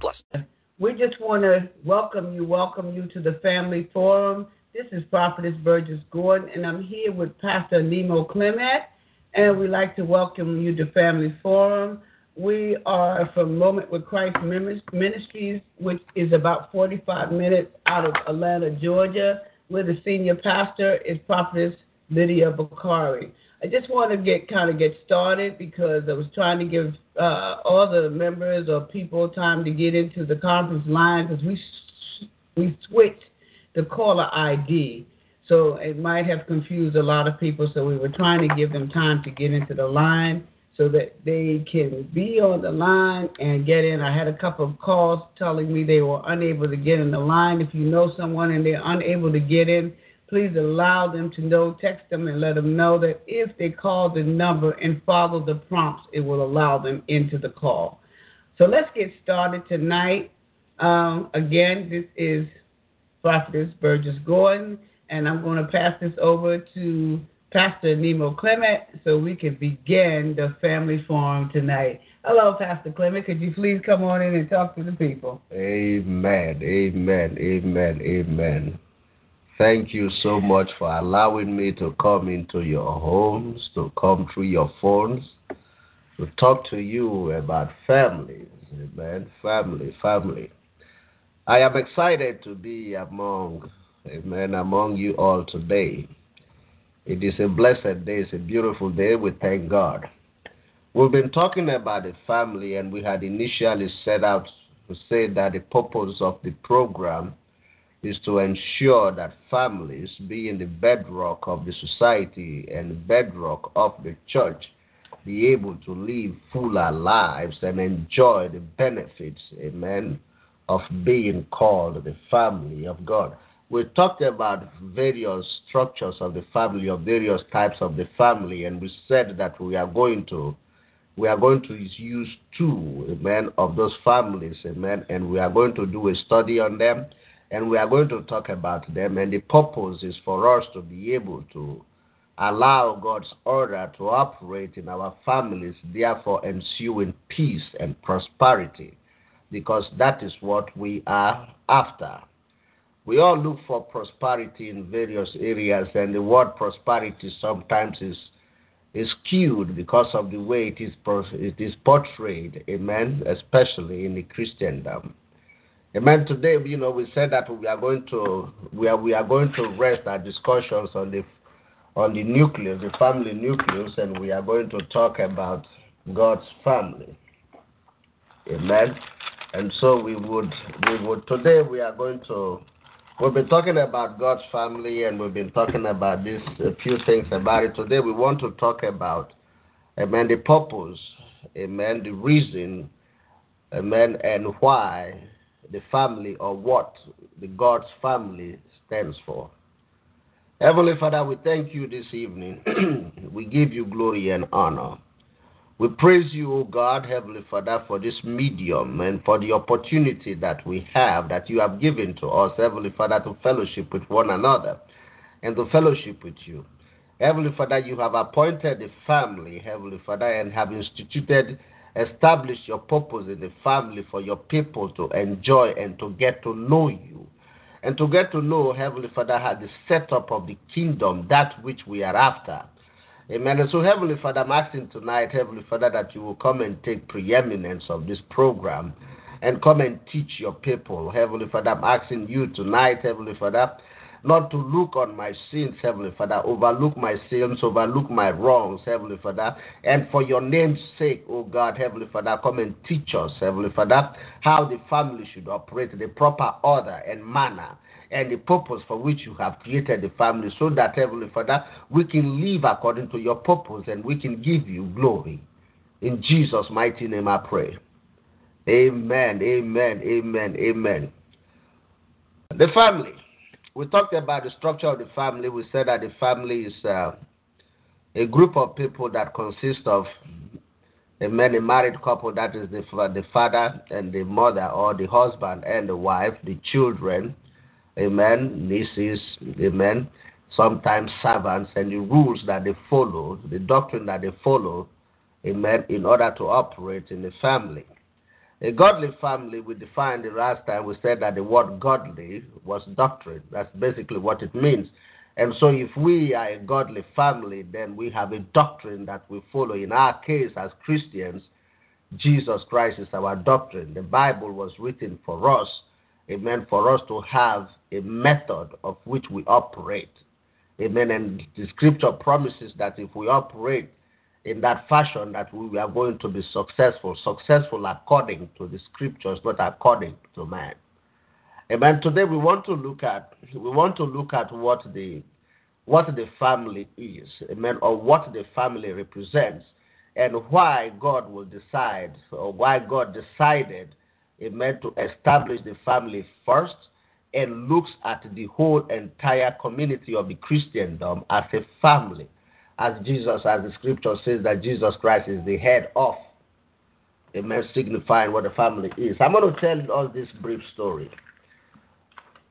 plus. We just want to welcome you, welcome you to the Family Forum. This is Prophetess Burgess Gordon, and I'm here with Pastor Nemo Clement, and we'd like to welcome you to Family Forum. We are from Moment with Christ Ministries, which is about 45 minutes out of Atlanta, Georgia where the senior pastor is Prophetess Lydia Bakari. I just want to get kind of get started because I was trying to give uh, all the members or people time to get into the conference line because we we switched the caller ID, so it might have confused a lot of people. So we were trying to give them time to get into the line so that they can be on the line and get in. I had a couple of calls telling me they were unable to get in the line. If you know someone and they're unable to get in, please allow them to know, text them and let them know that if they call the number and follow the prompts, it will allow them into the call. So let's get started tonight. Um, again, this is Prophetess Burgess Gordon, and I'm going to pass this over to Pastor Nemo Clement so we can begin the family forum tonight. Hello, Pastor Clement. Could you please come on in and talk to the people? Amen. Amen. Amen. Amen. Thank you so much for allowing me to come into your homes, to come through your phones, to talk to you about families. Amen. Family, family. I am excited to be among, amen, among you all today. It is a blessed day. It's a beautiful day. We thank God. We've been talking about the family, and we had initially set out to say that the purpose of the program is to ensure that families, being the bedrock of the society and bedrock of the church, be able to live fuller lives and enjoy the benefits, amen, of being called the family of God. We talked about various structures of the family, of various types of the family, and we said that we are going to we are going to use two, amen, of those families, amen, and we are going to do a study on them, and we are going to talk about them, and the purpose is for us to be able to allow God's order to operate in our families, therefore ensuing peace and prosperity, because that is what we are after. We all look for prosperity in various areas, and the word prosperity sometimes is is skewed because of the way it is it is portrayed. Amen. Especially in the Christendom. Amen. Today, you know, we said that we are going to we are we are going to rest our discussions on the on the nucleus, the family nucleus, and we are going to talk about God's family. Amen. And so we would we would today we are going to We've been talking about God's family and we've been talking about this, a few things about it. Today we want to talk about, amen, the purpose, amen, the reason, amen, and why the family or what the God's family stands for. Heavenly Father, we thank you this evening. we give you glory and honor. We praise you, O God, Heavenly Father, for this medium and for the opportunity that we have, that you have given to us, Heavenly Father, to fellowship with one another and to fellowship with you. Heavenly Father, you have appointed a family, Heavenly Father, and have instituted, established your purpose in the family for your people to enjoy and to get to know you. And to get to know, Heavenly Father, how the setup of the kingdom, that which we are after. Amen. And so, Heavenly Father, I'm asking tonight, Heavenly Father, that you will come and take preeminence of this program and come and teach your people. Heavenly Father, I'm asking you tonight, Heavenly Father, not to look on my sins, Heavenly Father, overlook my sins, overlook my wrongs, Heavenly Father, and for your name's sake, oh God, Heavenly Father, come and teach us, Heavenly Father, how the family should operate, the proper order and manner and the purpose for which you have created the family so that, Heavenly Father, we can live according to your purpose and we can give you glory. In Jesus' mighty name I pray. Amen, amen, amen, amen. The family. We talked about the structure of the family. We said that the family is uh, a group of people that consist of a married couple, that is the, the father and the mother, or the husband and the wife, the children, amen, nieces, amen, sometimes servants, and the rules that they follow, the doctrine that they follow, amen, in order to operate in the family. A godly family, we defined the last time, we said that the word godly was doctrine. That's basically what it means. And so, if we are a godly family, then we have a doctrine that we follow. In our case, as Christians, Jesus Christ is our doctrine. The Bible was written for us, amen, for us to have a method of which we operate. Amen. And the scripture promises that if we operate in that fashion that we are going to be successful, successful according to the scriptures, not according to man. Amen. Today we want to look at we want to look at what the what the family is, amen, or what the family represents, and why God will decide or why God decided, amen, to establish the family first and looks at the whole entire community of the Christendom as a family as Jesus, as the scripture says that Jesus Christ is the head of, amen, signifying what the family is. I'm going to tell all this brief story.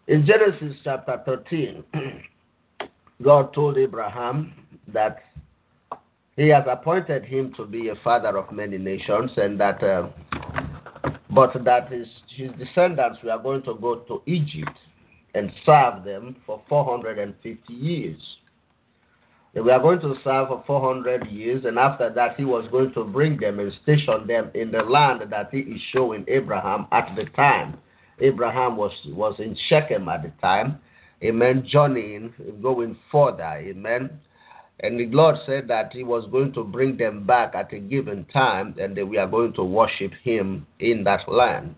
In Genesis chapter 13, God told Abraham that he has appointed him to be a father of many nations and that uh, but that his, his descendants were going to go to Egypt and serve them for 450 years. They were going to serve for 400 years, and after that, he was going to bring them and station them in the land that he is showing Abraham at the time. Abraham was, was in Shechem at the time. Amen. Journeying, going further. Amen. And the Lord said that He was going to bring them back at a given time and that we are going to worship Him in that land.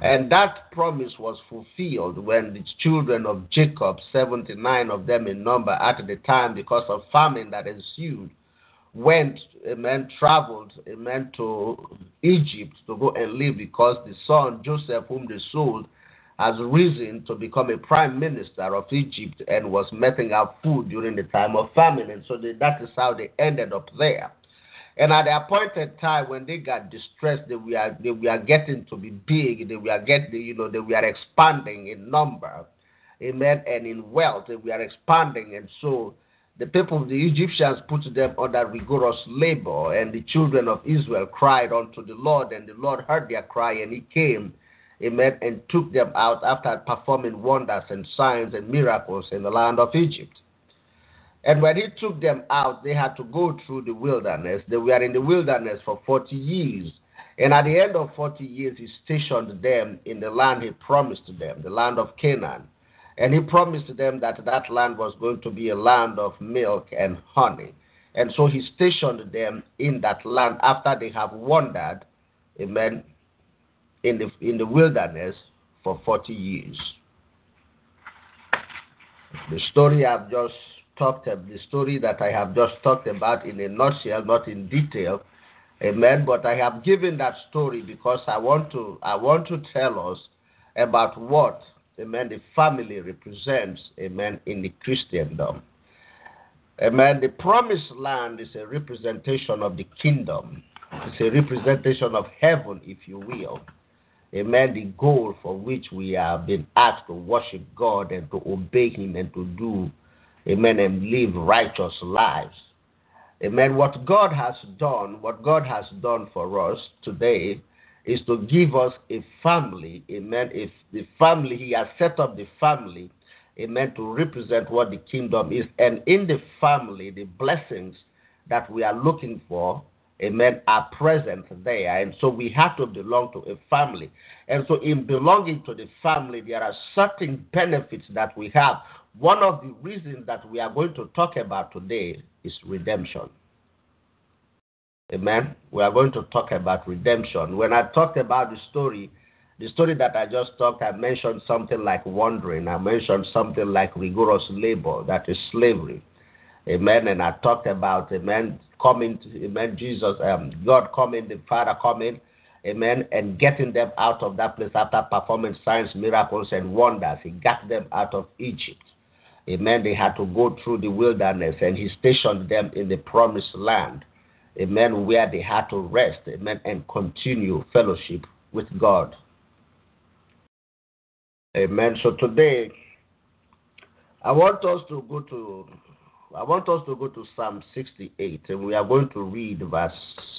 And that promise was fulfilled when the children of Jacob, 79 of them in number at the time, because of famine that ensued, went, amen, traveled, amen, to Egypt to go and live because the son, Joseph, whom they sold, has risen to become a prime minister of Egypt and was meting out food during the time of famine. And so they, that is how they ended up there. And at the appointed time, when they got distressed, they were they were getting to be big. that we are getting, you know, they were expanding in number, amen, and in wealth. that we are expanding, and so the people of the Egyptians put them under rigorous labor, and the children of Israel cried unto the Lord, and the Lord heard their cry, and He came, amen, and took them out after performing wonders and signs and miracles in the land of Egypt. And when he took them out, they had to go through the wilderness. They were in the wilderness for 40 years. And at the end of 40 years, he stationed them in the land he promised them, the land of Canaan. And he promised them that that land was going to be a land of milk and honey. And so he stationed them in that land after they have wandered, amen, in the, in the wilderness for 40 years. The story I've just talked about, the story that I have just talked about in a nutshell, not in detail. Amen. But I have given that story because I want to I want to tell us about what Amen the family represents, Amen, in the Christendom. Amen. The promised land is a representation of the kingdom. It's a representation of heaven, if you will. Amen. The goal for which we have been asked to worship God and to obey Him and to do amen, and live righteous lives. Amen. What God has done, what God has done for us today is to give us a family, amen. If the family, He has set up the family, amen, to represent what the kingdom is. And in the family, the blessings that we are looking for, amen, are present there. And so we have to belong to a family. And so in belonging to the family, there are certain benefits that we have. One of the reasons that we are going to talk about today is redemption. Amen. We are going to talk about redemption. When I talked about the story, the story that I just talked, I mentioned something like wandering. I mentioned something like rigorous labor, that is slavery. Amen. And I talked about, amen, coming, to, amen, Jesus, um, God coming, the Father coming, amen, and getting them out of that place after performing signs, miracles, and wonders. He got them out of Egypt. Amen. They had to go through the wilderness and he stationed them in the promised land. Amen. Where they had to rest. Amen. And continue fellowship with God. Amen. So today, I want us to go to I want us to go to Psalm 68 and we are going to read verse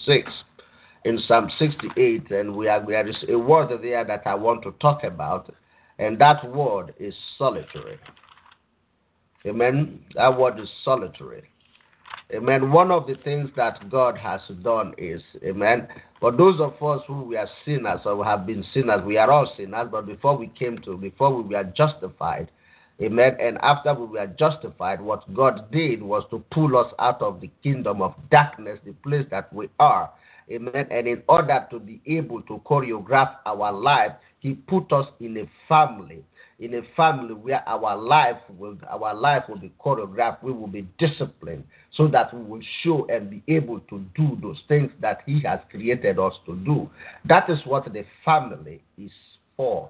6 in Psalm 68 and we are there is a word there that I want to talk about and that word is solitary. Amen. That word is solitary. Amen. One of the things that God has done is, Amen. For those of us who we are sinners or have been sinners, we are all sinners, but before we came to, before we were justified, Amen. And after we were justified, what God did was to pull us out of the kingdom of darkness, the place that we are. Amen. And in order to be able to choreograph our life, He put us in a family in a family where our life will our life will be choreographed, we will be disciplined so that we will show and be able to do those things that He has created us to do. That is what the family is for.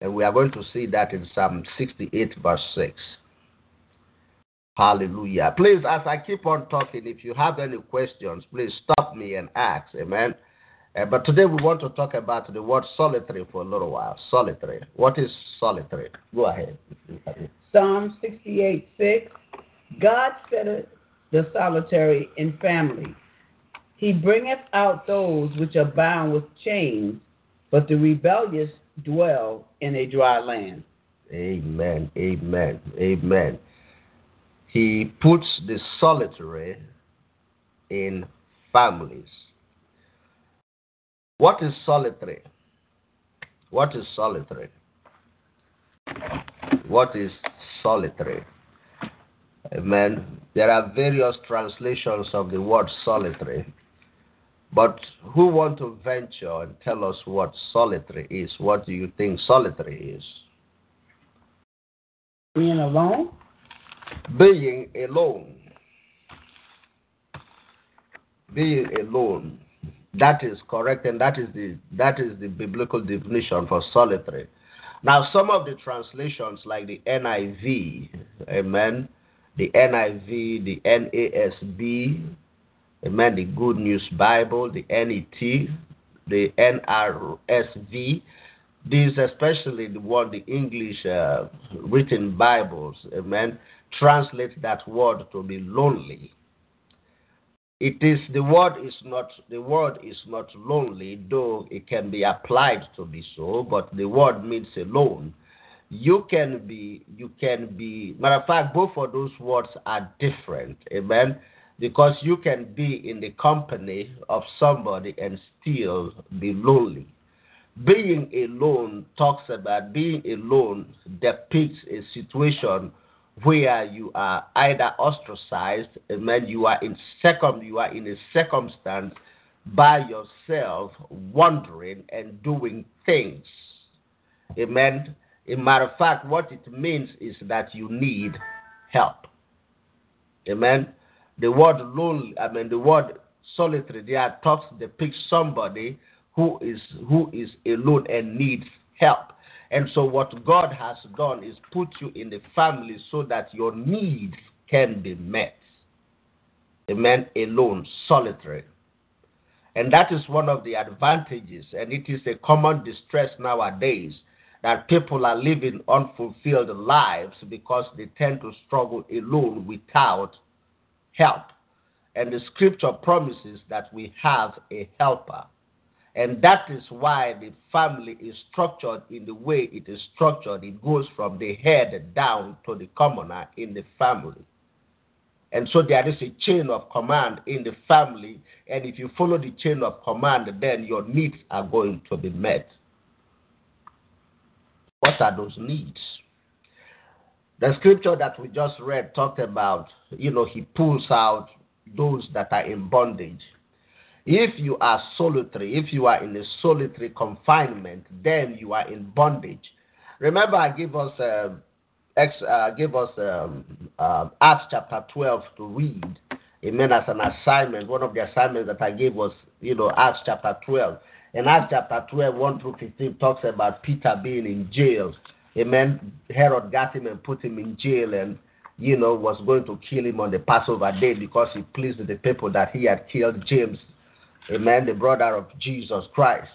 And we are going to see that in Psalm 68, verse 6. Hallelujah. Please, as I keep on talking, if you have any questions, please stop me and ask. Amen. Uh, but today we want to talk about the word solitary for a little while. Solitary. What is solitary? Go ahead. Psalm 68 6. God setteth the solitary in family. He bringeth out those which are bound with chains, but the rebellious dwell in a dry land. Amen. Amen. Amen. He puts the solitary in families. What is solitary? What is solitary? What is solitary? Amen. There are various translations of the word solitary. But who want to venture and tell us what solitary is? What do you think solitary is? Being alone? Being alone. Being alone. That is correct, and that is the that is the biblical definition for solitary. Now, some of the translations, like the NIV, Amen, the NIV, the NASB, Amen, the Good News Bible, the NET, the NRSV, these especially the one the English uh, written Bibles, Amen, translate that word to be lonely it is the word is not the word is not lonely though it can be applied to be so but the word means alone. You can be you can be matter of fact both of those words are different amen? Because you can be in the company of somebody and still be lonely. Being alone talks about being alone depicts a situation where you are either ostracized, and then you are in second, you are in a circumstance by yourself, wandering and doing things. Amen. A matter of fact, what it means is that you need help. Amen. The word lonely, I mean the word solitary there talks depicts somebody who is who is alone and needs help. And so, what God has done is put you in the family so that your needs can be met. A man alone, solitary. And that is one of the advantages, and it is a common distress nowadays that people are living unfulfilled lives because they tend to struggle alone without help. And the scripture promises that we have a helper. And that is why the family is structured in the way it is structured. It goes from the head down to the commoner in the family. And so there is a chain of command in the family. And if you follow the chain of command, then your needs are going to be met. What are those needs? The scripture that we just read talked about, you know, he pulls out those that are in bondage if you are solitary, if you are in a solitary confinement, then you are in bondage. Remember, I gave us uh, ex, uh, us um, uh, Acts chapter 12 to read, Amen. As an assignment, one of the assignments that I gave was, you know, Acts chapter 12. And Acts chapter 12, 1 through 15, talks about Peter being in jail. Amen. Herod got him and put him in jail and, you know, was going to kill him on the Passover day because he pleased the people that he had killed James, amen, the brother of Jesus Christ.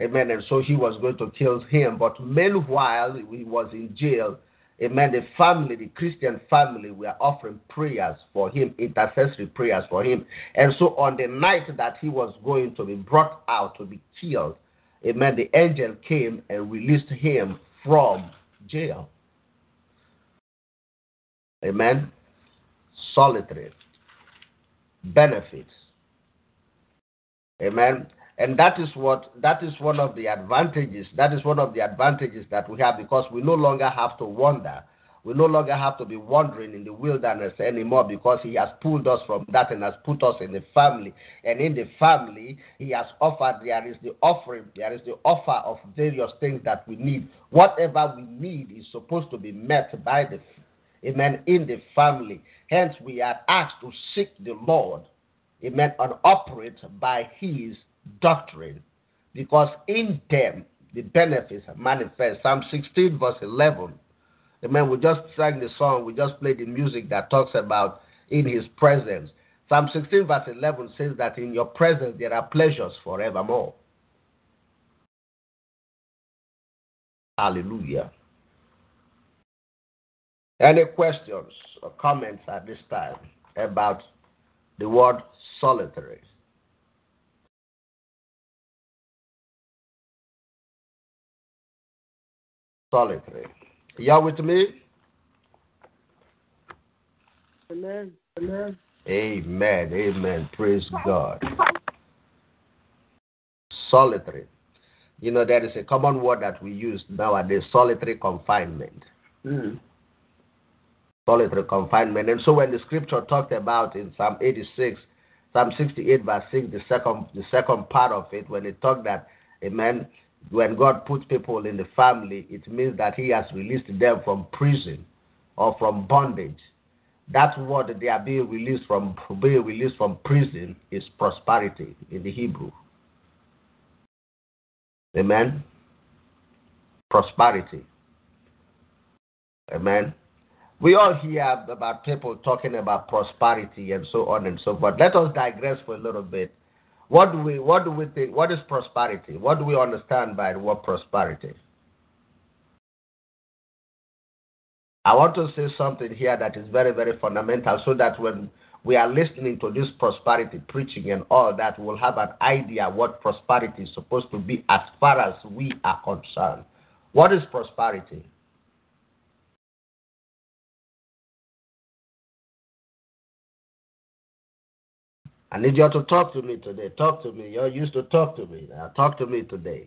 Amen. And so he was going to kill him. But meanwhile, he was in jail. Amen. The family, the Christian family, were offering prayers for him, intercessory prayers for him. And so on the night that he was going to be brought out to be killed, amen, the angel came and released him from jail. Amen. Solitary benefits. Amen. And that is what that is one of the advantages that is one of the advantages that we have because we no longer have to wander. We no longer have to be wandering in the wilderness anymore because he has pulled us from that and has put us in the family. And in the family he has offered there is the offering there is the offer of various things that we need. Whatever we need is supposed to be met by the amen in the family. Hence we are asked to seek the lord amen and operate by his doctrine because in them the benefits are manifest. Psalm 16, verse 11. Amen. We just sang the song, we just played the music that talks about in his presence. Psalm 16, verse 11 says that in your presence there are pleasures forevermore. Hallelujah. Any questions or comments at this time about the word solitary? solitary. Y'all with me? Amen. Amen. Amen. Amen. Praise God. Solitary. You know, there is a common word that we use nowadays solitary confinement. Mm. Solitary confinement. And so when the scripture talked about in Psalm 86, Psalm 68, verse 6, the second, the second part of it, when it talked that, amen, when God puts people in the family, it means that He has released them from prison or from bondage. That's what they are being released from. Being released from prison is prosperity in the Hebrew. Amen. Prosperity. Amen. We all hear about people talking about prosperity and so on and so forth. Let us digress for a little bit what do we what do we think? What is prosperity? What do we understand by the word prosperity? I want to say something here that is very, very fundamental so that when we are listening to this prosperity preaching and all that, we'll have an idea what prosperity is supposed to be as far as we are concerned. What is prosperity? I need y'all to talk to me today. Talk to me. Y'all used to talk to me. Now talk to me today.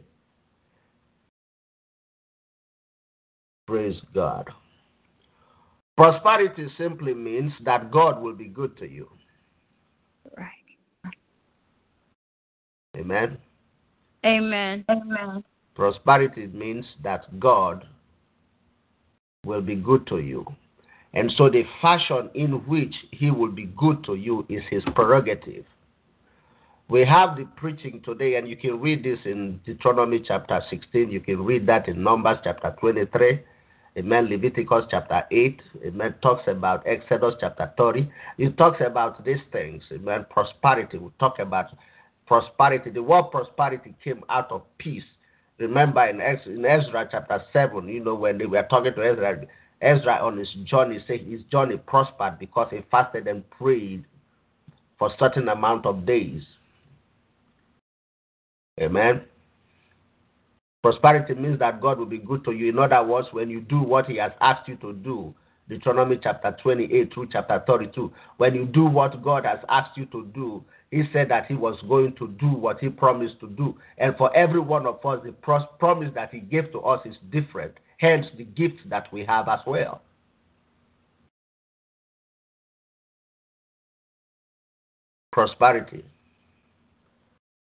Praise God. Prosperity simply means that God will be good to you. Right. Amen. Amen. Amen. Prosperity means that God will be good to you. And so the fashion in which he will be good to you is his prerogative. We have the preaching today, and you can read this in Deuteronomy chapter 16. You can read that in Numbers chapter 23. Amen. Leviticus chapter 8. Amen. Talks about Exodus chapter 30. It talks about these things. Amen. Prosperity. We talk about prosperity. The word prosperity came out of peace. Remember in Ezra chapter 7, you know, when they were talking to Ezra, Ezra on his journey said his journey prospered because he fasted and prayed for a certain amount of days. Amen. Prosperity means that God will be good to you. In other words, when you do what He has asked you to do, Deuteronomy chapter 28 through chapter 32, when you do what God has asked you to do, He said that He was going to do what He promised to do. And for every one of us, the promise that He gave to us is different hence the gift that we have as well. Prosperity.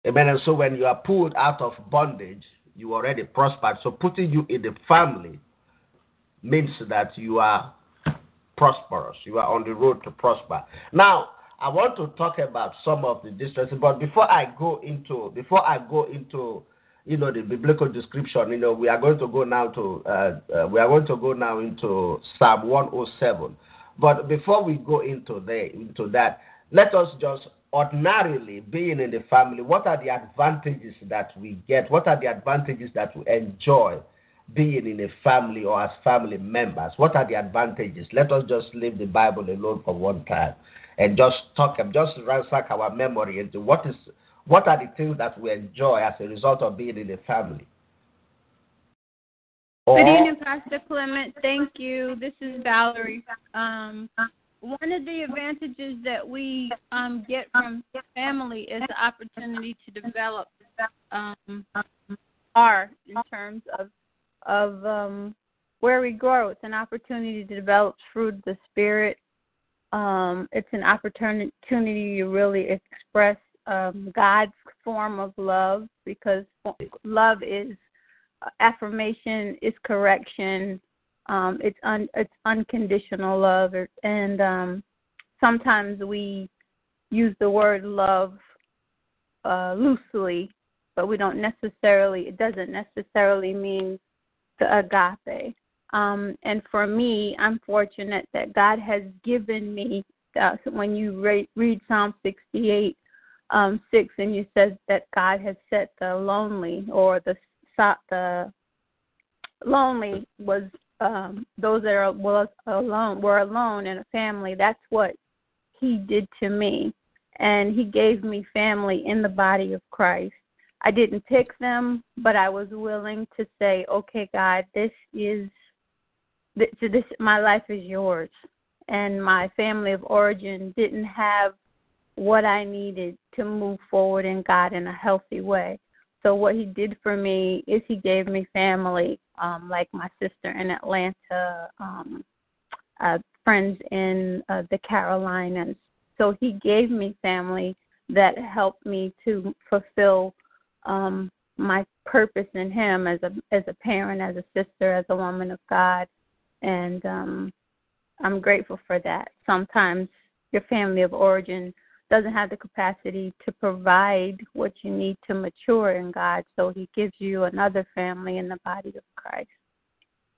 Amen. And so when you are pulled out of bondage, you already prospered. So putting you in the family means that you are prosperous. You are on the road to prosper. Now, I want to talk about some of the distresses, but before I go into before I go into you know the biblical description, you know we are going to go now to uh, uh, we are going to go now into Psalm 107. But before we go into there into that, let us just ordinarily being in the family, what are the advantages that we get? What are the advantages that we enjoy being in a family or as family members? What are the advantages? Let us just leave the Bible alone for one time and just talk and just ransack our memory into what is what are the things that we enjoy as a result of being in a family. Or, Good evening, Pastor Clement. Thank you. This is Valerie. Um, one of the advantages that we um, get from family is the opportunity to develop um, our in terms of of um, where we grow. It's an opportunity to develop of the spirit. Um, it's an opportunity to really express um, God's form of love because love is affirmation, is correction, um, it's un, it's unconditional love, and um, sometimes we use the word love uh, loosely, but we don't necessarily. It doesn't necessarily mean the agape. Um, and for me, I'm fortunate that God has given me. Uh, when you read, read Psalm 68, um, 6, and you said that God has set the lonely or the the lonely was um, those that are was alone were alone in a family. That's what He did to me, and He gave me family in the body of Christ. I didn't pick them, but I was willing to say, "Okay, God, this is this, this my life is yours." And my family of origin didn't have what I needed to move forward in God in a healthy way. So what he did for me is he gave me family, um, like my sister in Atlanta, um, uh, friends in uh, the Carolinas. So he gave me family that helped me to fulfill um, my purpose in him as a as a parent, as a sister, as a woman of God, and um, I'm grateful for that. Sometimes your family of origin doesn't have the capacity to provide what you need to mature in God, so He gives you another family in the body of Christ.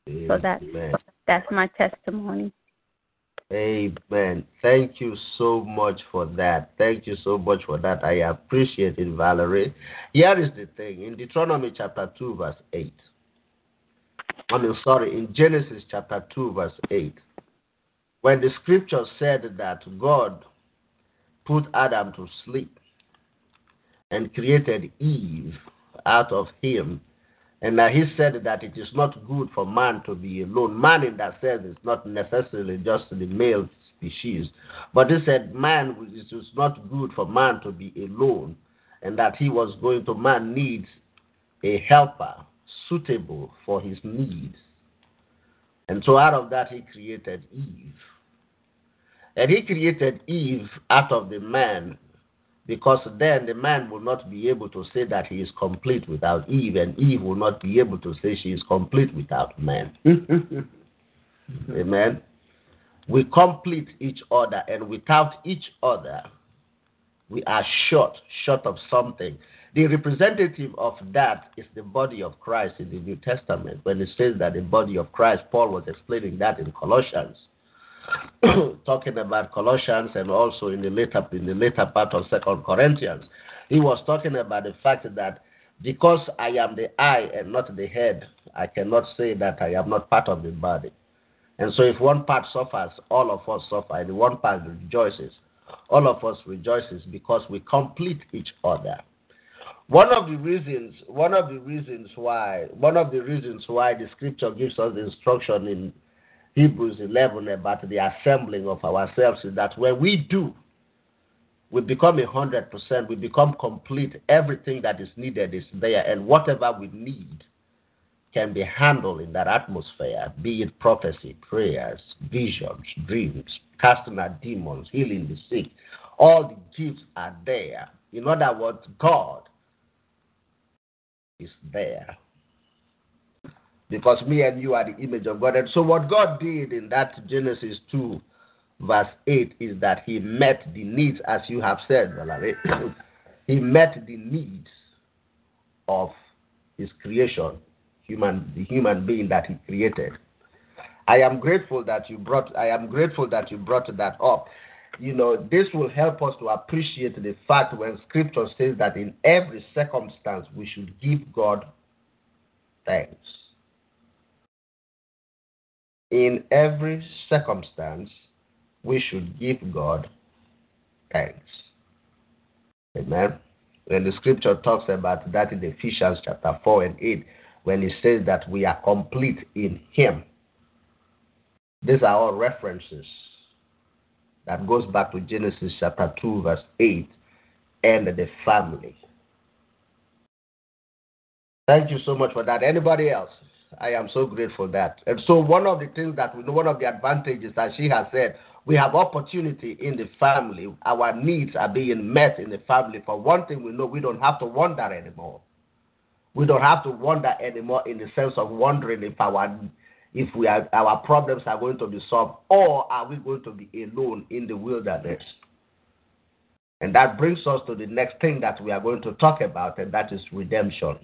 Amen. So that's that's my testimony. Amen. Thank you so much for that. Thank you so much for that. I appreciate it, Valerie. Here is the thing in Deuteronomy chapter 2, verse 8. I mean, sorry, in Genesis chapter 2, verse 8, when the scripture said that God put Adam to sleep and created Eve out of him. And now he said that it is not good for man to be alone. Man, in that sense, is not necessarily just the male species. But he said, man, it is not good for man to be alone. And that he was going to, man needs a helper suitable for his needs. And so out of that, he created Eve. And he created Eve out of the man because then the man will not be able to say that he is complete without Eve, and Eve will not be able to say she is complete without man. Amen. We complete each other, and without each other, we are short, short of something. The representative of that is the body of Christ in the New Testament. When it says that the body of Christ, Paul was explaining that in Colossians. talking about Colossians and also in the later in the later part of Second Corinthians, he was talking about the fact that because I am the eye and not the head, I cannot say that I am not part of the body. And so if one part suffers, all of us suffer, and one part rejoices, all of us rejoices because we complete each other. One of the reasons, one of the reasons why, one of the reasons why the scripture gives us instruction in Hebrews 11 about the assembling of ourselves is that when we do, we become a hundred percent, we become complete. Everything that is needed is there, and whatever we need can be handled in that atmosphere, be it prophecy, prayers, visions, dreams, casting out demons, healing the sick. All the gifts are there. In other words, God is there because me and you are the image of God. And so, what God did in that Genesis 2 verse 8 is that he met the needs, as you have said, Valerie. he met the needs of his creation, human, the human being that he created. I am grateful that you brought. I am grateful that you brought that up. You know, this will help us to appreciate the fact when Scripture says that in every circumstance we should give God thanks. In every circumstance, we should give God thanks. Amen. When the scripture talks about that in Ephesians chapter 4 and 8, when it says that we are complete in Him, these are all references that goes back to Genesis chapter 2, verse 8, and the family. Thank you so much for that. Anybody else? I am so grateful that. And so one of the things that we know, one of the advantages that she has said, we have opportunity in the family. Our needs are being met in the family. For one thing, we know we don't have to wonder anymore. We don't have to wonder anymore in the sense of wondering if our if we are, our problems are going to be solved or are we going to be alone in the wilderness. And that brings us to the next thing that we are going to talk about, and that is redemption.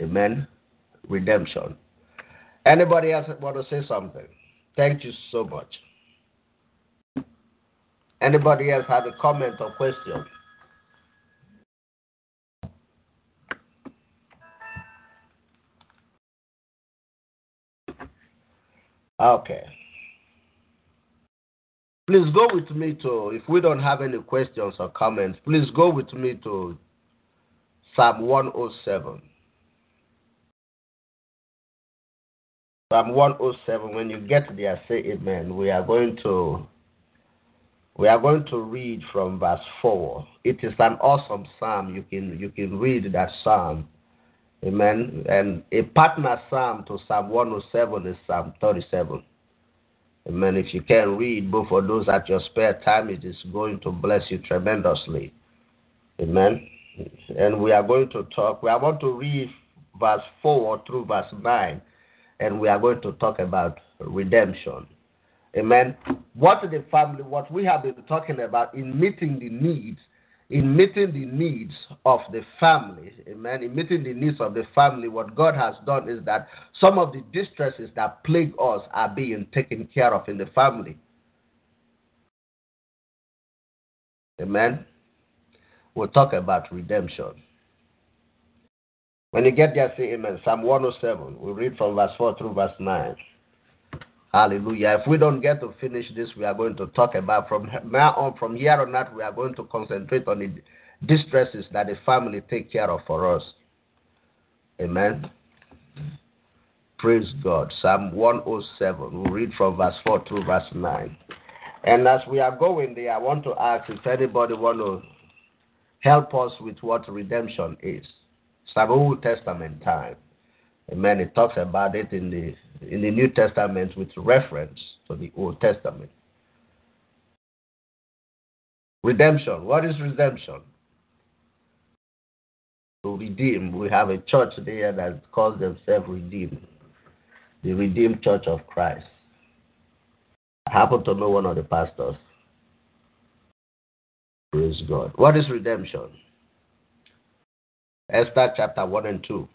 Amen. Redemption. Anybody else want to say something? Thank you so much. Anybody else have a comment or question? Okay. Please go with me to, if we don't have any questions or comments, please go with me to Psalm 107. Psalm 107. When you get there, say amen. We are going to we are going to read from verse 4. It is an awesome psalm. You can you can read that psalm. Amen. And a partner psalm to Psalm 107 is Psalm 37. Amen. If you can read both of those at your spare time, it is going to bless you tremendously. Amen. And we are going to talk. We are going to read verse 4 through verse 9 and we are going to talk about redemption. Amen. What the family, what we have been talking about in meeting the needs, in meeting the needs of the family, amen. In meeting the needs of the family, what God has done is that some of the distresses that plague us are being taken care of in the family. Amen. We'll talk about redemption. When you get there, say amen. Psalm 107. We read from verse 4 through verse 9. Hallelujah. If we don't get to finish this, we are going to talk about from now on, from here on out, we are going to concentrate on the distresses that the family take care of for us. Amen. Praise God. Psalm 107. We read from verse 4 through verse 9. And as we are going there, I want to ask if anybody want to help us with what redemption is. Some Old Testament time. Amen. It talks about it in the in the New Testament with reference to the Old Testament. Redemption. What is redemption? To redeem. We have a church there that calls themselves Redeemed. The Redeemed Church of Christ. I happen to know one of the pastors. Praise God. What is redemption? Esther chapter 1 and 2.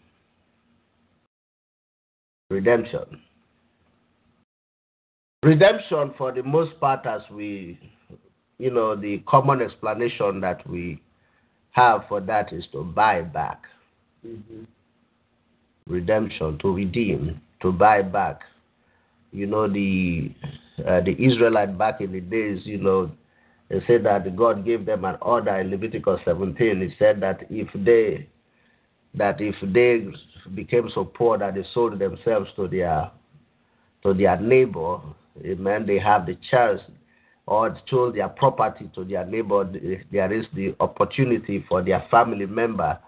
Redemption. Redemption, for the most part, as we, you know, the common explanation that we have for that is to buy back. Mm-hmm. Redemption, to redeem, to buy back. You know, the uh, the Israelite back in the days, you know, they said that God gave them an order in Leviticus 17. He said that if they that if they became so poor that they sold themselves to their to their neighbor, amen, they have the chance or sold their property to their neighbor, there is the opportunity for their family member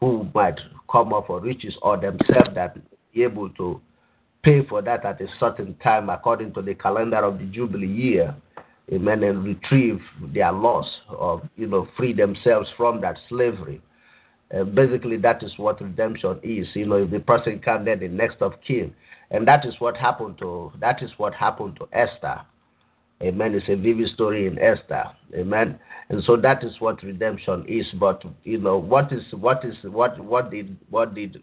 who might come up for riches or themselves that be able to pay for that at a certain time according to the calendar of the Jubilee year, amen, and retrieve their loss or, you know, free themselves from that slavery. Uh, basically, that is what redemption is. You know, if the person can't, then the next of kin, and that is what happened to that is what happened to Esther. Amen. It's a vivid story in Esther. Amen. And so that is what redemption is. But you know, what is what is what what did what did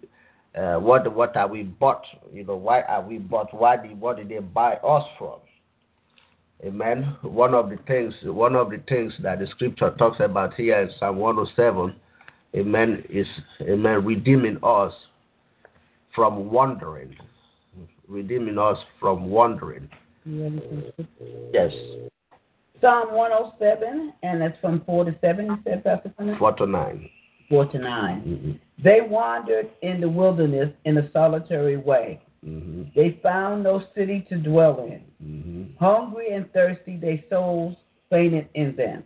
uh, what what are we bought? You know, why are we bought? Why did what did they buy us from? Amen. One of the things one of the things that the scripture talks about here in Psalm 107, Amen, is Amen redeeming us from wandering. Redeeming us from wandering. Yes. Psalm 107, and that's from 4 to 7, you said, Pastor Clement? 4 to 9. 4 to 9. Mm-hmm. They wandered in the wilderness in a solitary way. Mm-hmm. They found no city to dwell in. Mm-hmm. Hungry and thirsty, their souls fainted in them.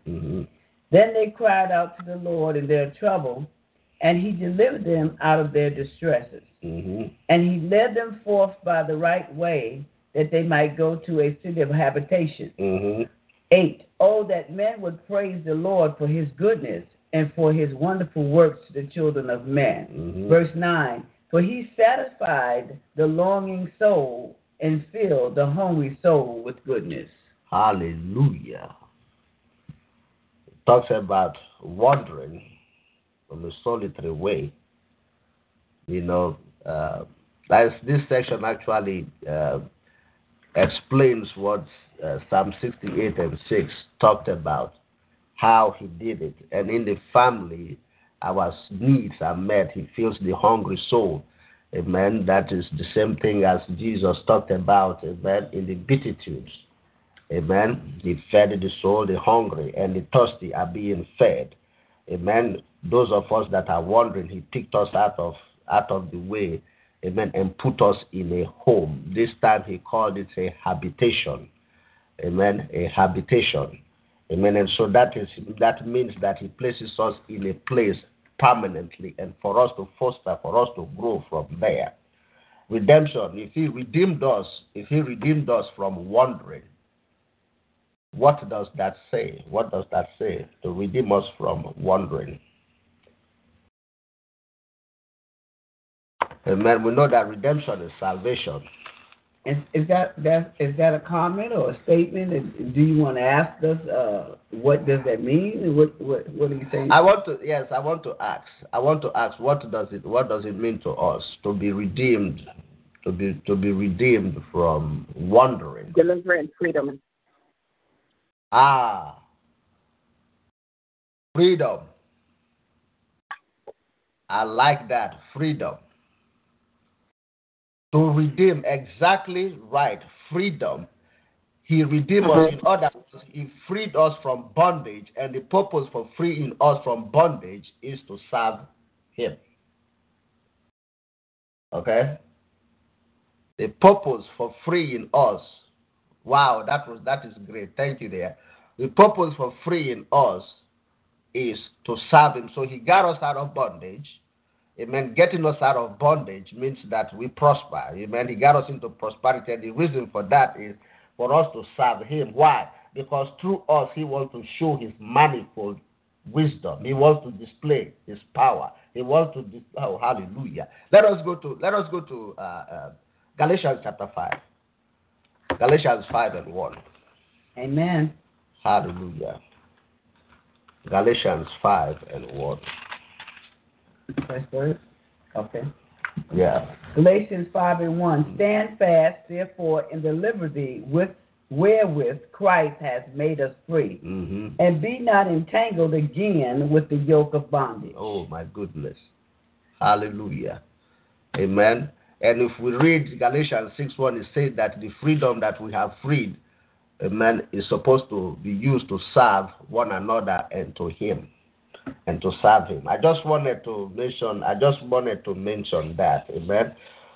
Mm-hmm. Then they cried out to the Lord in their trouble, and he delivered them out of their distresses. Mm-hmm. And he led them forth by the right way, that they might go to a city of habitation. Mm-hmm. 8. Oh, that men would praise the Lord for his goodness and for his wonderful works to the children of men. Mhm. Verse 9. For he satisfied the longing soul and filled the hungry soul with goodness. Hallelujah. Talks about wandering on a solitary way. You know, uh, this section actually uh, explains what uh, Psalm 68 and 6 talked about, how he did it. And in the family, our needs are met. He fills the hungry soul. Amen. That is the same thing as Jesus talked about, amen, in the Beatitudes. Amen. He fed the soul, the hungry, and the thirsty are being fed. Amen. Those of us that are wandering, He picked us out of out of the way, Amen, and put us in a home. This time He called it a habitation. Amen. A habitation. Amen. And so that is that means that He places us in a place permanently, and for us to foster, for us to grow from there. Redemption. If He redeemed us, if He redeemed us from wandering, what does that say? What does that say? To redeem us from wandering. Amen. We know that redemption is salvation. Is, is that that is that a comment or a statement? Do you want to ask us uh, what does that mean? What what what are you saying? I want to yes, I want to ask. I want to ask what does it what does it mean to us to be redeemed, to be to be redeemed from wandering? deliverance, freedom. Ah. Freedom. I like that. Freedom. To redeem, exactly right. Freedom. He redeemed us in order, He freed us from bondage, and the purpose for freeing us from bondage is to serve Him. Okay? The purpose for freeing us Wow, that was that is great. Thank you there. The purpose for freeing us is to serve him. So he got us out of bondage. Amen. Getting us out of bondage means that we prosper. Amen. He got us into prosperity. And the reason for that is for us to serve him. Why? Because through us he wants to show his manifold wisdom. He wants to display his power. He wants to dis- oh hallelujah. Let us go to let us go to uh, uh, Galatians chapter five. Galatians 5 and 1. Amen. Hallelujah. Galatians 5 and 1. First verse. Okay. Yeah. Galatians 5 and 1. Stand fast, therefore, in the liberty with wherewith Christ has made us free, hmm and be not entangled again with the yoke of bondage. Oh, my goodness. Hallelujah. Amen. And if we read Galatians 6 1, it says that the freedom that we have freed, amen, is supposed to be used to serve one another and to Him. And to serve Him. I just wanted to mention, I just wanted to mention that, amen.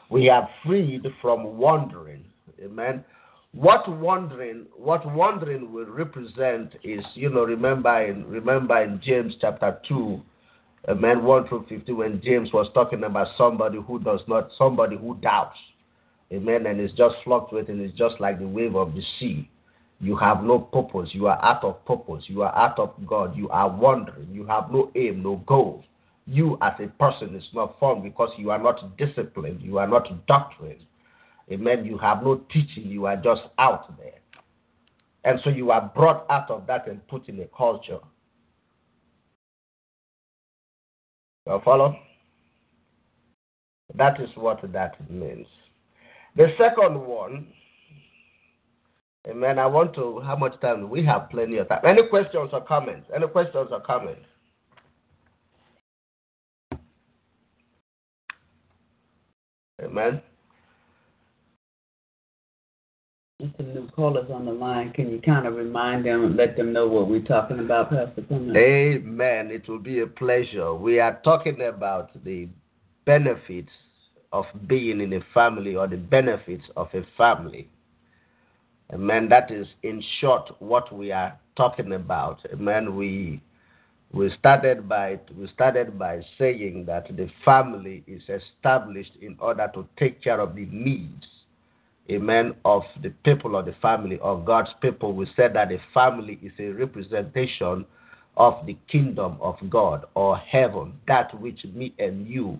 We have freed from wandering, amen. What wandering, what wandering will represent is, you know, remember in remember in James chapter two, Amen. 1 through 50, when James was talking about somebody who does not, somebody who doubts. Amen. And it's just fluctuating. It's just like the wave of the sea. You have no purpose. You are out of purpose. You are out of God. You are wandering. You have no aim, no goal. you as a person is not formed because you are not disciplined, you are not doctrined. Amen. You have no teaching, you are just out there. And so you are brought out of that and put in a culture. You follow? That is what that means. The second one, amen. I want to, how much time we have? Plenty of time. Any questions or comments? Any questions or comments? Amen. Some new callers on the line. Can you kind of remind them and let them know what we're talking about, Pastor Clement? Amen. It will be a pleasure. We are talking about the benefits of being in a family or the benefits of a family. Amen. That is, in short, what we are talking about. Amen. We we started by we started by saying that the family is established in order to take care of the needs amen of the people of the family of god's people. We said that the family is a representation of the kingdom of god or heaven that which me and you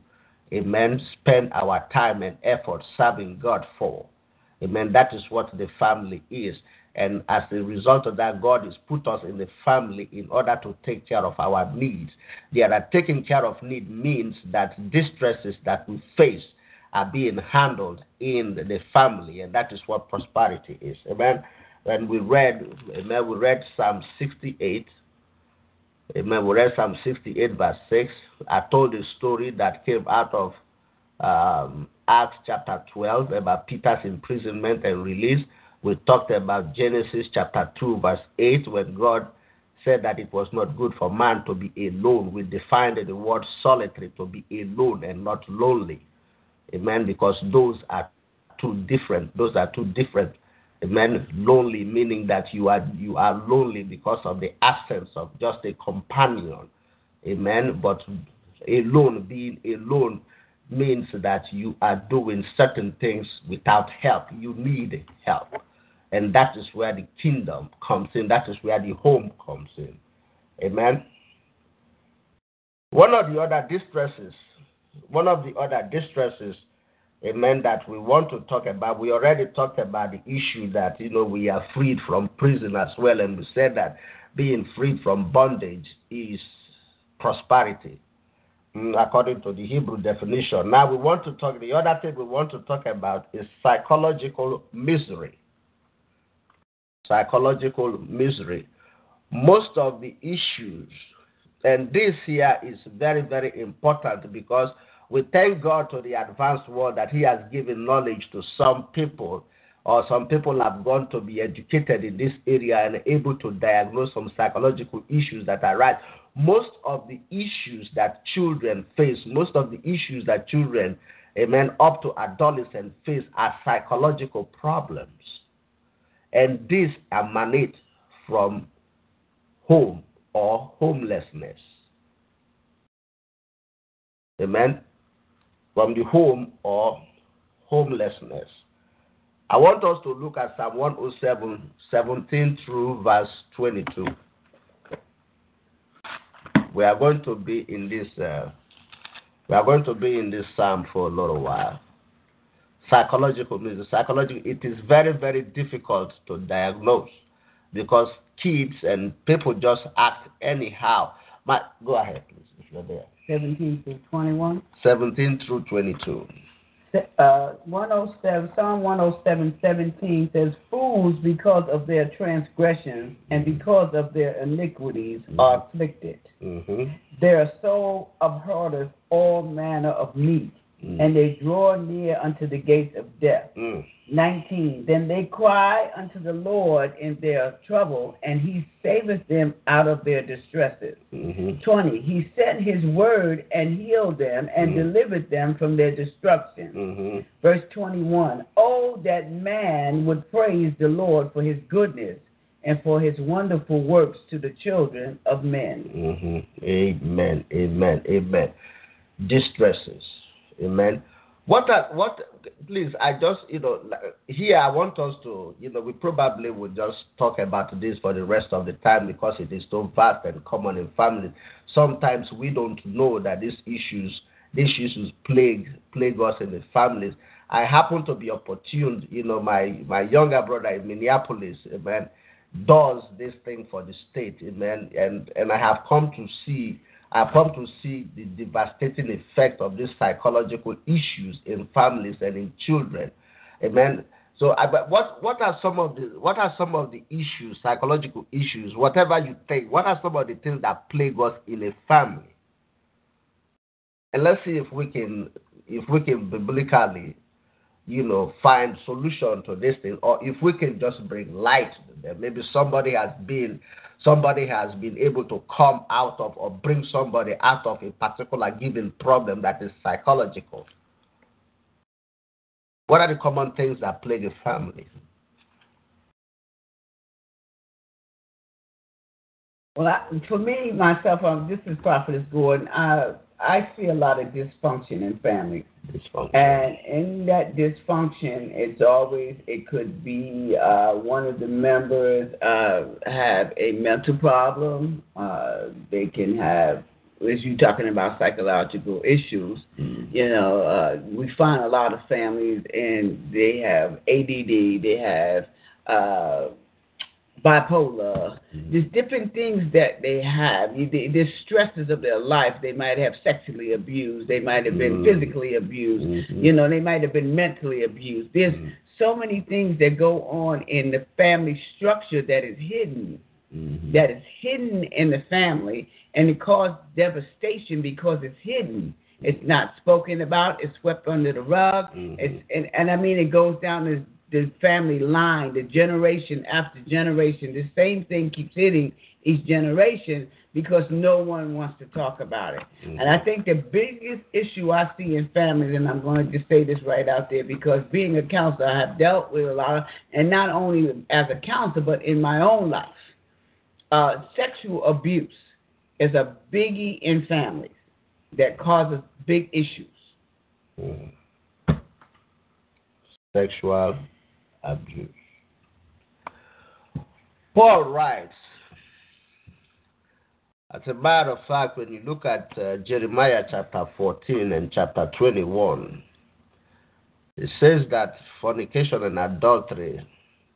amen spend our time and effort serving god for. Amen that is what the family is. And as a result of that, God has put us in the family in order to take care of our needs. There are taking care of need means that distresses that we face are being handled in the family, and that is what prosperity is. Amen. When we read, amen, we read Psalm 68. Amen. We read Psalm 68, verse 6. I told a story that came out of um, Acts chapter 12 about Peter's imprisonment and release we talked about Genesis chapter 2, verse 8, when God said that it was not good for man to be alone. We defined the word solitary to be alone and not lonely. Amen. Because those are two different. Those are two different. Amen. Lonely meaning that you are you are lonely because of the absence of just a companion. Amen. But alone, being alone means that you are doing certain things without help. You need help. And that is where the kingdom comes in. That is where the home comes in. Amen. One of the other distresses, one of the other distresses, amen, that we want to talk about, we already talked about the issue that, you know, we are freed from prison as well. And we said that being freed from bondage is prosperity mm, according to the Hebrew definition. Now we want to talk, the other thing we want to talk about is psychological misery psychological misery. Most of the issues, and this year is very, very important because we thank God to the advanced world that He has given knowledge to some people, or some people have gone to be educated in this area and able to diagnose some psychological issues that arise. Most of the issues that children face, most of the issues that children, amen, up to adolescents face are psychological problems. And these emanate from home or homelessness. Amen. From the home or homelessness. I want us to look at Psalm 107, 17 through verse 22. We are going to be in this. Uh, we are going to be in this psalm for a little while psychological means psychological it is very very difficult to diagnose because kids and people just act anyhow My, go ahead please if you're there 17 through 21 17 through 22 uh, 107, Psalm 107, 17 says, Fools, because of their transgressions and because of their iniquities, mm-hmm. are afflicted. Mm-hmm. Their soul abhorreth all manner of meat Mm. And they draw near unto the gates of death. Mm. 19. Then they cry unto the Lord in their trouble, and he saveth them out of their distresses. Mm-hmm. 20. He sent his word and healed them and mm-hmm. delivered them from their destruction. Mm-hmm. Verse 21. Oh, that man would praise the Lord for his goodness and for his wonderful works to the children of men. Mm-hmm. Amen. Amen. Amen. Distresses Amen. What that what please I just you know here I want us to you know we probably would just talk about this for the rest of the time because it is so vast and common in families. Sometimes we don't know that these issues these issues plague plague us in the families. I happen to be opportune, you know, my my younger brother in Minneapolis, amen, does this thing for the state, amen. And and I have come to see I've come to see the devastating effect of these psychological issues in families and in children. Amen. So, I, but what what are some of the what are some of the issues, psychological issues, whatever you think? What are some of the things that plague us in a family? And let's see if we can if we can biblically you know, find solution to this thing, or if we can just bring light to them. Maybe somebody has been somebody has been able to come out of or bring somebody out of a particular given problem that is psychological. What are the common things that plague a family? Well, I, for me, myself, um, this is Prophetess Gordon. I, I see a lot of dysfunction in families. Dysfunction. And in that dysfunction, it's always, it could be uh, one of the members uh, have a mental problem. Uh, they can have, as you talking about psychological issues, Mm. you know, uh, we find a lot of families and they have ADD, they have uh, bipolar, there's different things that they have. There's stresses of their life. They might have sexually abused. They might have been Mm. physically abused. Mhm. You know, they might have been mentally abused. There's Mm. so many things that go on in the family structure that is hidden, Mhm. that is hidden in the family, and it causes devastation because it's hidden. It's not spoken about. It's swept under the rug. Mhm. It's, and, and I mean, it goes down the, the family line, the generation after generation. The same thing keeps hitting each generation because no one wants to talk about it. Mhm. And I think the biggest issue I see in families, and I'm going to just say this right out there because being a counselor, I have dealt with a lot of, and not only as a counselor, but in my own life, uh, sexual abuse is a biggie in families that causes big issues. Mm. Sexual abuse. Paul writes, as a matter of fact, when you look at uh, Jeremiah chapter 14 and chapter 21, it says that fornication and adultery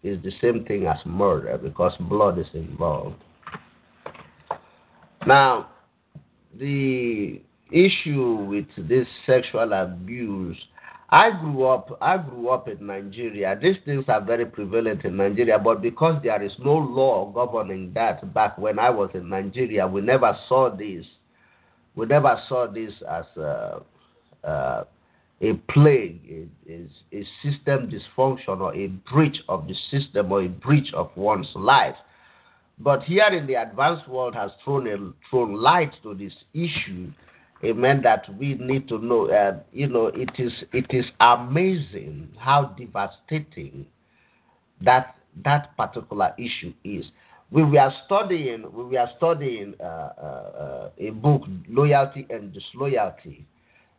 is the same thing as murder because blood is involved. Now, the issue with this sexual abuse I grew up I grew up in Nigeria. These things are very prevalent in Nigeria, but because there is no law governing that back when I was in Nigeria, we never saw this. We never saw this as a, uh, a plague, a, a, a system dysfunction, or a breach of the system, or a breach of one's life. But here in the advanced world has thrown a, thrown light to this issue amen that we need to know uh, you know it is it is amazing how devastating that that particular issue is. We were studying we were studying uh, uh, a book loyalty and disloyalty.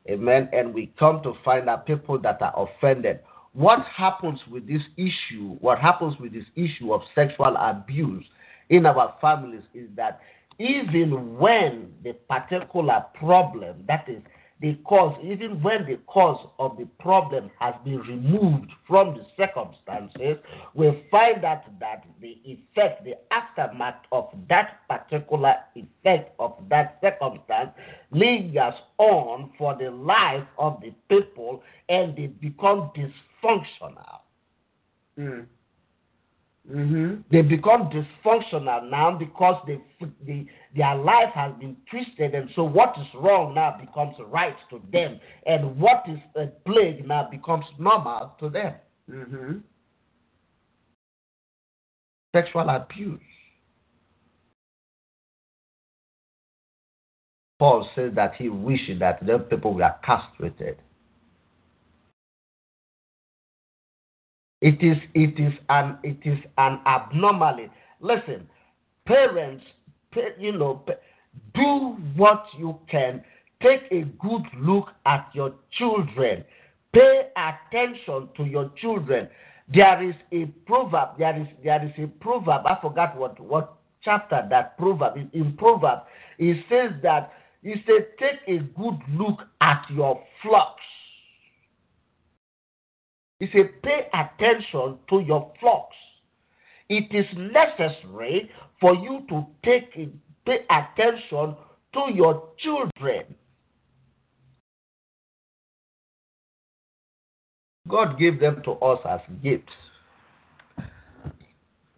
Amen and we come to find out people that are offended. What happens with this issue what happens with this issue of sexual abuse in our families is that even when the particular problem, that is the cause, even when the cause of the problem has been removed from the circumstances, we find out that the effect, the aftermath of that particular effect of that circumstance lingers on for the life of the people and they become dysfunctional. Mm. Hmm They become dysfunctional now because they, they, their life has been twisted, and so what is wrong now becomes right to them, and what is a plague now becomes normal to them. hmm Sexual abuse. Paul says that he wished that the people were castrated. It is it is an it is an abnormality. Listen, parents, you know, do what you can. Take a good look at your children. Pay attention to your children. There is a proverb. There is there is a proverb. I forgot what what chapter that proverb in, in proverb. It says that he said, take a good look at your flocks. He said, pay attention to your flocks. It is necessary for you to take pay attention to your children. God gave them to us as gifts.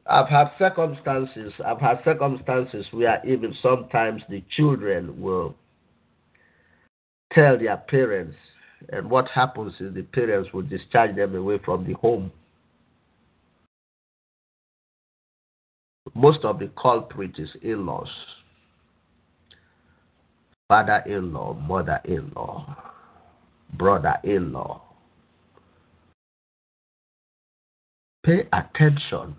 I've had circumstances, I've had circumstances where even sometimes the children will tell their parents, and what happens is the parents will discharge them away from the home. Most of the culprit is in laws father in law, mother in law, brother in law. Pay attention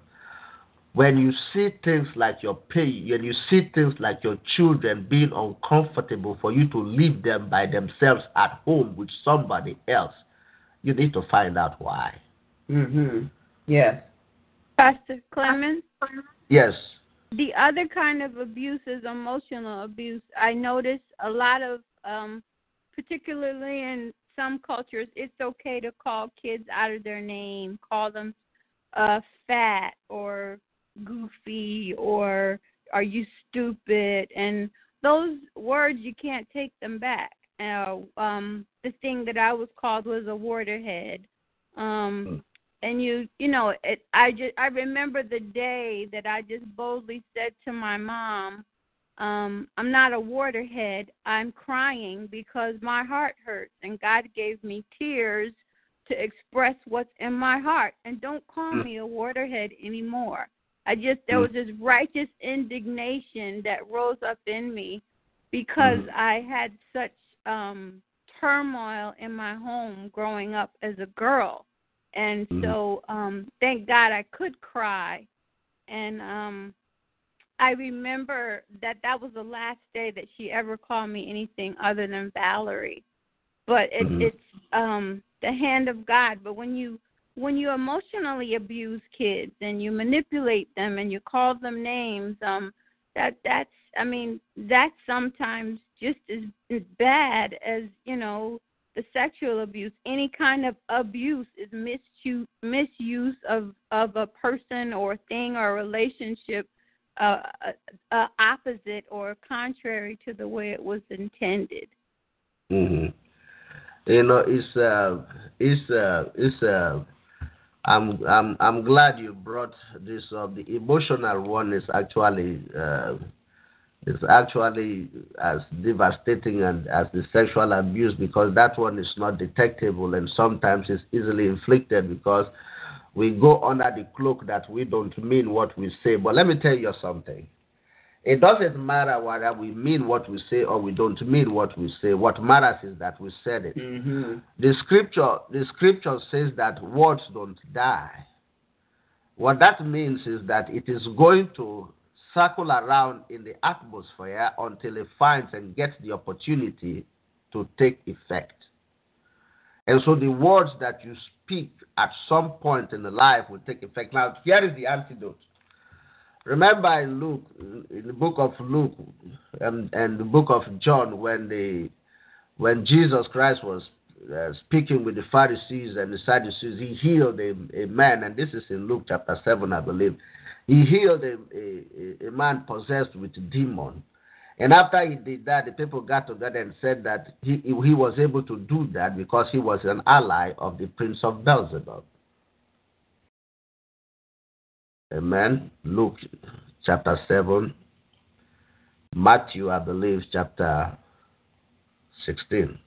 when you see things like your pay, when you see things like your children being uncomfortable for you to leave them by themselves at home with somebody else, you need to find out why. Mm-hmm. Yes. Pastor Clement? Yes. The other kind of abuse is emotional abuse. I notice a lot of, um, particularly in some cultures, it's okay to call kids out of their name, call them uh, fat or goofy or are you stupid? And those words you can't take them back. Uh, um the thing that i was called was a waterhead. Um hmm. and you you know it i just i remember the day that i just boldly said to my mom um i'm not a waterhead. I'm crying because my heart hurts. And god gave me tears to express what's in my heart. And don't call hmm. me a waterhead anymore I just there was this righteous indignation that rose up in me because mm-hmm. I had such um turmoil in my home growing up as a girl. And mm-hmm. so um thank God I could cry. And um I remember that that was the last day that she ever called me anything other than Valerie. But it, mm-hmm. it's um the hand of God. But when you when you emotionally abuse kids and you manipulate them and you call them names, um, that that's I mean that's sometimes just as, bad as you know the sexual abuse. Any kind of abuse is misuse misuse of of a person or a thing or a relationship uh, uh, uh, opposite or contrary to the way it was intended. Mhm. You know, it's uh, it's uh, it's uh, I'm I'm I'm glad you brought this up. The emotional one is actually uh, is actually as devastating and as the sexual abuse because that one is not detectable and sometimes it's easily inflicted because we go under the cloak that we don't mean what we say. But let me tell you something. It doesn't matter whether we mean what we say or we don't mean what we say. What matters is that we said it. Mm-hmm. The scripture, the scripture says that words don't die. What that means is that it is going to circle around in the atmosphere until it finds and gets the opportunity to take effect. And so the words that you speak at some point in the life will take effect. Now, here is the antidote. Remember in Luke, in the book of Luke and, and the book of John, when the when Jesus Christ was uh, speaking with the Pharisees and the Sadducees, he healed a, a, man, and this is in Luke chapter seven, I believe. He healed a, a, a man possessed with a demon. And after he did that, the people got together and said that he, he was able to do that because he was an ally of the prince of Beelzebub. Amen. Luke chapter 7. Matthew, I believe, chapter 16.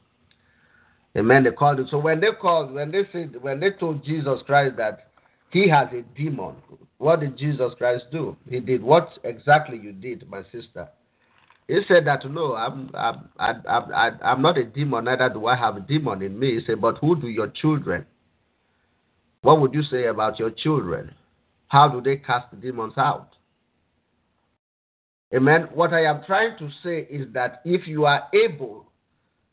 Amen. They called it. So when they called, when they said, when they told Jesus Christ that he has a demon, what did Jesus Christ do? He did what exactly you did, my sister. He said that no, I'm I'm I'm, I'm, I'm not a demon. Neither do I have a demon in me. He said, but who do your children? What would you say about your children? How do they cast demons out? Amen. What I am trying to say is that if you are able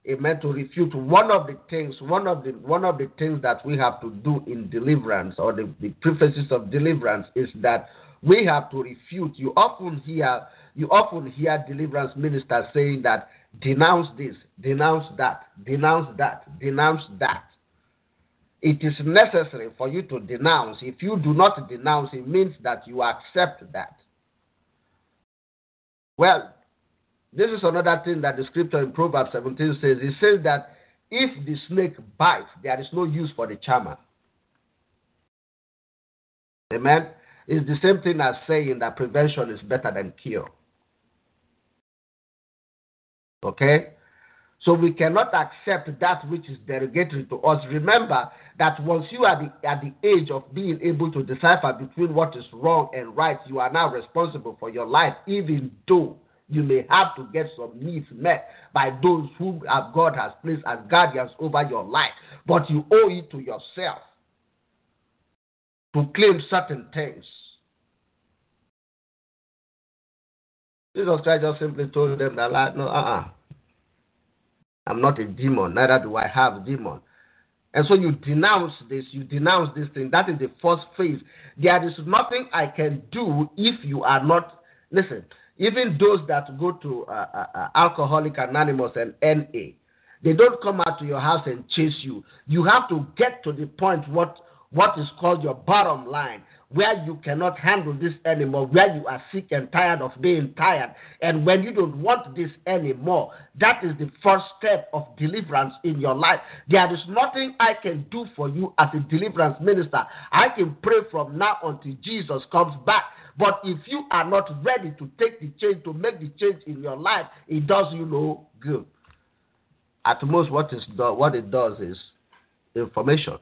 amen, to refute one of the things, one of the one of the things that we have to do in deliverance or the, the prefaces of deliverance is that we have to refute. You often hear you often hear deliverance ministers saying that denounce this, denounce that, denounce that, denounce that. It is necessary for you to denounce. If you do not denounce, it means that you accept that. Well, this is another thing that the scripture in Proverbs 17 says. It says that if the snake bites, there is no use for the charmer. Amen. It's the same thing as saying that prevention is better than cure. Okay? So we cannot accept that which is derogatory to us. Remember that once you are the, at the age of being able to decipher between what is wrong and right, you are now responsible for your life, even though you may have to get some needs met by those whom God has placed as guardians over your life. But you owe it to yourself to claim certain things. Jesus Christ just simply told them that, like, no, uh uh-uh. I'm not a demon, neither do I have a demon. And so you denounce this, you denounce this thing. That is the first phase. There is nothing I can do if you are not, listen, even those that go to uh, uh, uh Alcoholic Anonymous and NA, they don't come out to your house and chase you. You have to get to the point what what is called your bottom line, where you cannot handle this anymore, where you are sick and tired of being tired, and when you don't want this anymore, that is the first step of deliverance in your life. There is nothing I can do for you as a deliverance minister. I can pray from now until Jesus comes back. But if you are not ready to take the change, to make the change in your life, it does you no good. At most, what, is what it does is information.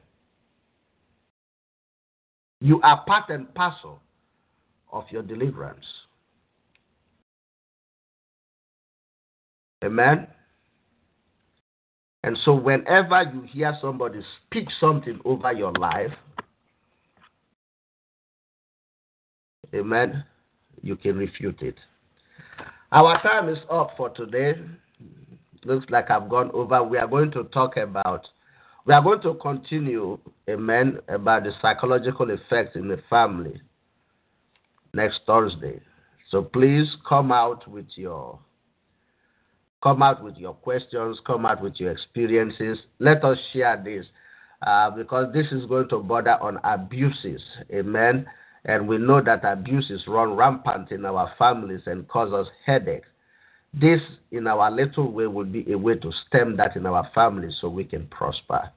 You are part and parcel of your deliverance. Amen. And so, whenever you hear somebody speak something over your life, amen, you can refute it. Our time is up for today. Looks like I've gone over. We are going to talk about we are going to continue, amen, about the psychological effects in the family next Thursday. So please come out with your come out with your questions, come out with your experiences. Let us share this uh, because this is going to border on abuses, amen. And we know that abuses run rampant in our families and cause us headaches. This, in our little way, will be a way to stem that in our family so we can prosper.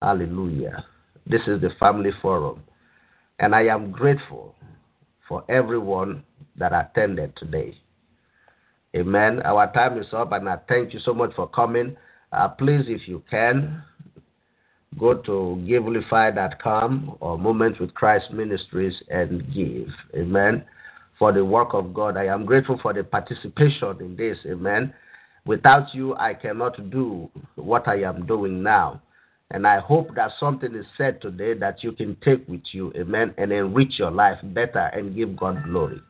Hallelujah. This is the family forum. And I am grateful for everyone that attended today. Amen. Our time is up, and I thank you so much for coming. Uh, please, if you can, go to givelify.com or Moments with Christ Ministries and give. Amen for the work of God. I am grateful for the participation in this. Amen. Without you, I cannot do what I am doing now. And I hope that something is said today that you can take with you, amen, and enrich your life better and give God glory.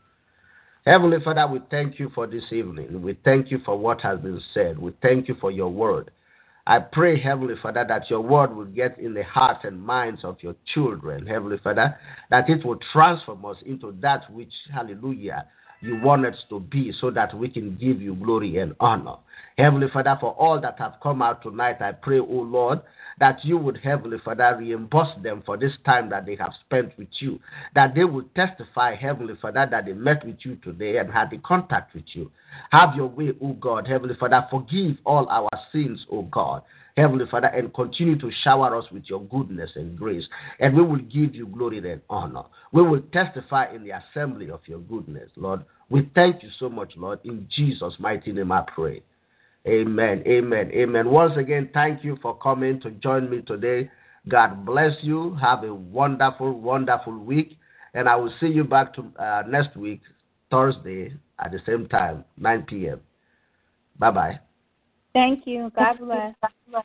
Heavenly Father, we thank you for this evening. We thank you for what has been said. We thank you for your word. I pray, Heavenly Father, that your word will get in the hearts and minds of your children, Heavenly Father, that it will transform us into that which, hallelujah, you want us to be so that we can give you glory and honor. Heavenly Father, for all that have come out tonight, I pray, O oh Lord, that you would, Heavenly Father, reimburse them for this time that they have spent with you. That they would testify, Heavenly Father, that they met with you today and had the contact with you. Have your way, O God, Heavenly Father. Forgive all our sins, O God. Heavenly Father, and continue to shower us with your goodness and grace. And we will give you glory and honor. We will testify in the assembly of your goodness, Lord. We thank you so much, Lord. In Jesus' mighty name I pray. Amen. Amen. Amen. Once again, thank you for coming to join me today. God bless you. Have a wonderful, wonderful week. And I will see you back to uh, next week, Thursday, at the same time, 9 p.m. Bye bye. Thank you. God bless. God